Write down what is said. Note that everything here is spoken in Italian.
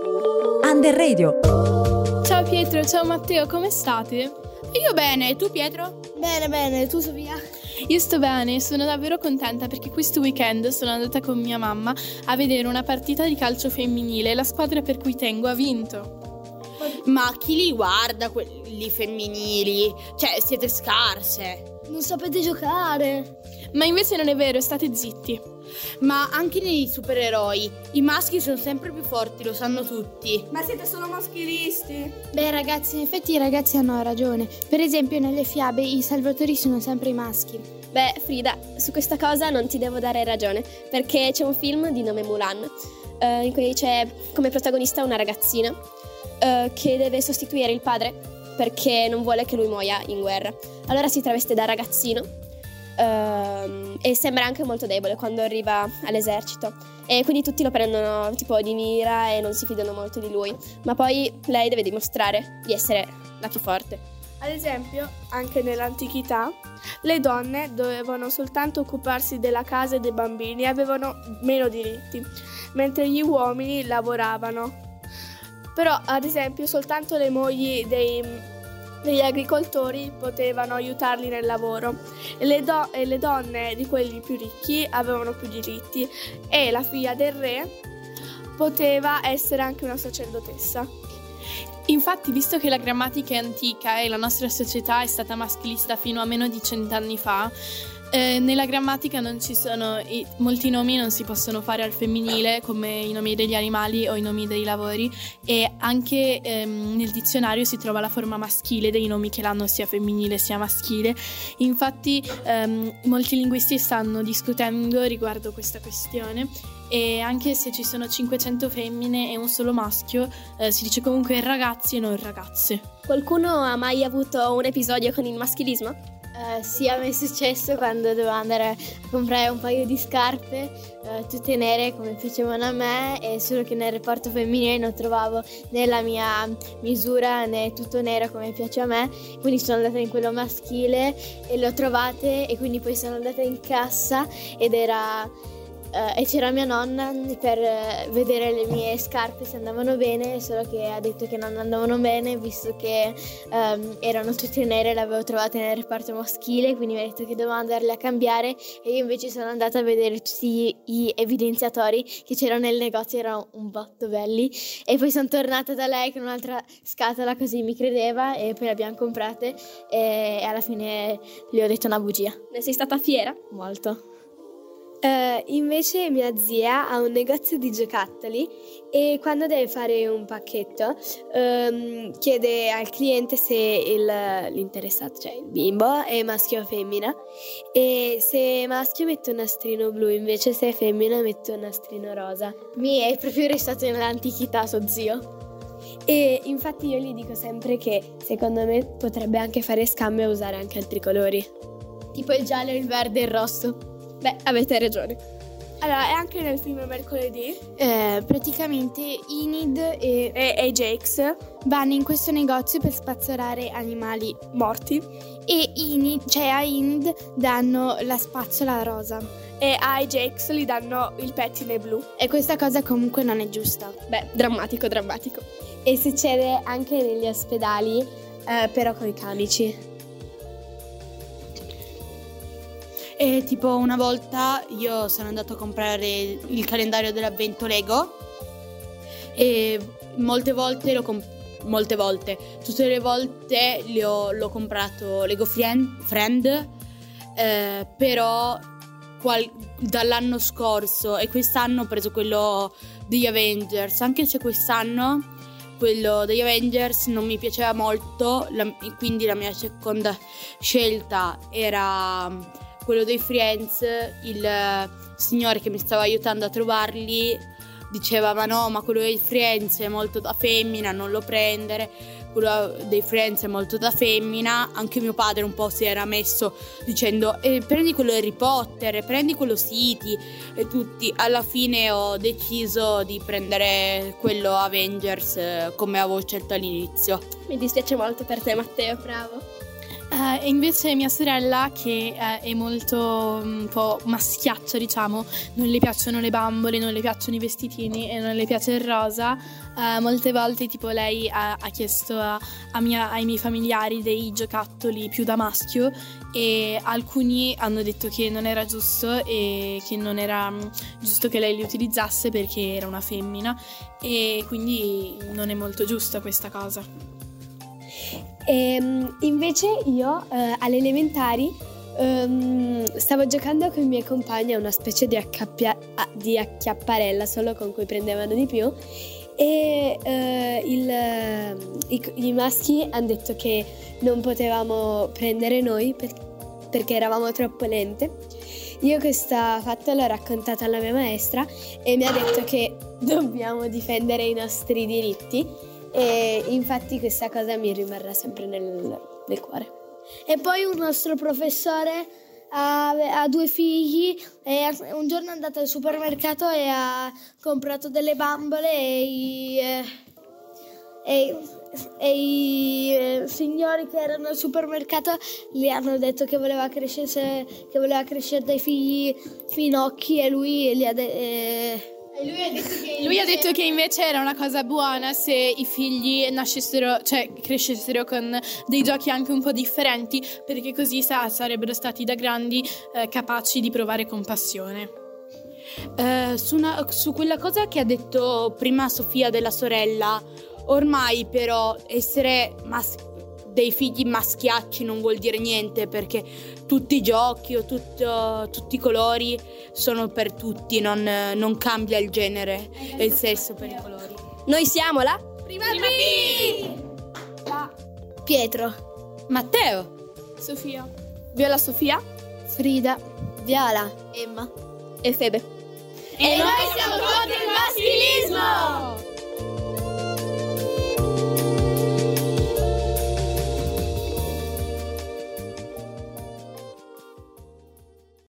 Under Radio. Ciao Pietro, ciao Matteo, come state? Io bene, tu Pietro? Bene, bene, tu Sofia? Io sto bene, sono davvero contenta perché questo weekend sono andata con mia mamma a vedere una partita di calcio femminile e la squadra per cui tengo ha vinto. Ma chi li guarda quelli femminili? Cioè, siete scarse. Non sapete giocare. Ma invece non è vero, state zitti. Ma anche nei supereroi, i maschi sono sempre più forti, lo sanno tutti. Ma siete solo maschilisti? Beh ragazzi, in effetti i ragazzi hanno ragione. Per esempio nelle fiabe i salvatori sono sempre i maschi. Beh, Frida, su questa cosa non ti devo dare ragione, perché c'è un film di nome Mulan, eh, in cui c'è come protagonista una ragazzina eh, che deve sostituire il padre perché non vuole che lui muoia in guerra. Allora si traveste da ragazzino Uh, e sembra anche molto debole quando arriva all'esercito. E quindi tutti lo prendono tipo di mira e non si fidano molto di lui. Ma poi lei deve dimostrare di essere la più forte. Ad esempio anche nell'antichità le donne dovevano soltanto occuparsi della casa e dei bambini e avevano meno diritti mentre gli uomini lavoravano. Però ad esempio soltanto le mogli dei degli agricoltori potevano aiutarli nel lavoro e le, do- e le donne di quelli più ricchi avevano più diritti e la figlia del re poteva essere anche una sacerdotessa. Infatti, visto che la grammatica è antica e la nostra società è stata maschilista fino a meno di cent'anni fa, eh, nella grammatica non ci sono i, molti nomi non si possono fare al femminile come i nomi degli animali o i nomi dei lavori e anche ehm, nel dizionario si trova la forma maschile dei nomi che l'hanno sia femminile sia maschile. Infatti ehm, molti linguisti stanno discutendo riguardo questa questione e anche se ci sono 500 femmine e un solo maschio eh, si dice comunque ragazzi e non ragazze. Qualcuno ha mai avuto un episodio con il maschilismo? Uh, sì, a me è successo quando dovevo andare a comprare un paio di scarpe, uh, tutte nere come piacevano a me, e solo che nel reparto femminile non trovavo né la mia misura né tutto nero come piace a me, quindi sono andata in quello maschile e le ho trovate e quindi poi sono andata in cassa ed era Uh, e c'era mia nonna per uh, vedere le mie scarpe se andavano bene, solo che ha detto che non andavano bene visto che um, erano tutte nere le avevo trovate nel reparto maschile, quindi mi ha detto che dovevo andarle a cambiare e io invece sono andata a vedere tutti gli evidenziatori che c'erano nel negozio, erano un botto belli e poi sono tornata da lei con un'altra scatola così mi credeva e poi le abbiamo comprate e alla fine le ho detto una bugia. Ne sei stata fiera? Molto. Uh, invece mia zia ha un negozio di giocattoli e quando deve fare un pacchetto um, chiede al cliente se il, l'interessato, cioè il bimbo, è maschio o femmina e se è maschio mette un nastrino blu, invece se è femmina mette un nastrino rosa. Mi è proprio restato nell'antichità suo zio. E infatti io gli dico sempre che secondo me potrebbe anche fare scambio e usare anche altri colori. Tipo il giallo, il verde e il rosso. Beh, avete ragione. Allora, è anche nel film Mercoledì. Eh, praticamente Enid e, e, e Jakes vanno in questo negozio per spazzolare animali morti e Enid, cioè a Enid danno la spazzola rosa e ai Jakes gli danno il pettine blu. E questa cosa comunque non è giusta. Beh, drammatico, drammatico. E succede anche negli ospedali, eh, però con i camici. E tipo una volta io sono andato a comprare il calendario dell'avvento Lego e molte volte l'ho comprato molte volte, tutte le volte ho, l'ho comprato Lego Friend, friend eh, però qual, dall'anno scorso e quest'anno ho preso quello degli Avengers, anche se quest'anno quello degli Avengers non mi piaceva molto, la, quindi la mia seconda scelta era quello dei Friends, il signore che mi stava aiutando a trovarli diceva ma no, ma quello dei Friends è molto da femmina, non lo prendere, quello dei Friends è molto da femmina, anche mio padre un po' si era messo dicendo eh, prendi quello Harry Potter, prendi quello City e tutti, alla fine ho deciso di prendere quello Avengers eh, come avevo scelto all'inizio. Mi dispiace molto per te Matteo, bravo. Eh, e invece mia sorella, che eh, è molto mm, un po' maschiaccia, diciamo, non le piacciono le bambole, non le piacciono i vestitini e non le piace il rosa. eh, molte volte, tipo, lei ha, ha chiesto a- a mia- ai miei familiari dei giocattoli più da maschio e alcuni hanno detto che non era giusto e che non era mm, giusto che lei li utilizzasse perché era una femmina e quindi non è molto giusta questa cosa. Ehm, invece io eh, alle elementari ehm, stavo giocando con i miei compagni a una specie di, accappia- di acchiapparella, solo con cui prendevano di più. E eh, il- i, i maschi hanno detto che non potevamo prendere noi per- perché eravamo troppo lente. Io questa fatta l'ho raccontata alla mia maestra e mi ha detto che dobbiamo difendere i nostri diritti e infatti questa cosa mi rimarrà sempre nel, nel cuore. E poi un nostro professore ha, ha due figli e un giorno è andato al supermercato e ha comprato delle bambole e i, eh, e- e i, eh, signori che erano al supermercato gli hanno detto che voleva crescere, che voleva crescere dei figli finocchi e lui gli ha detto... Lui ha detto che invece era una cosa buona se i figli nascessero, cioè crescessero con dei giochi anche un po' differenti, perché così sa- sarebbero stati da grandi eh, capaci di provare compassione. Eh, su, una- su quella cosa che ha detto prima Sofia della sorella, ormai però essere mas- dei figli maschiacci non vuol dire niente perché tutti i giochi o tutto- tutti i colori sono per tutti, non, non cambia il genere e il sesso per i colori. Noi siamo la Pietro, Matteo, Sofia. Viola Sofia? Frida, Viola, Emma. e Febe. E noi siamo contro il maschilismo!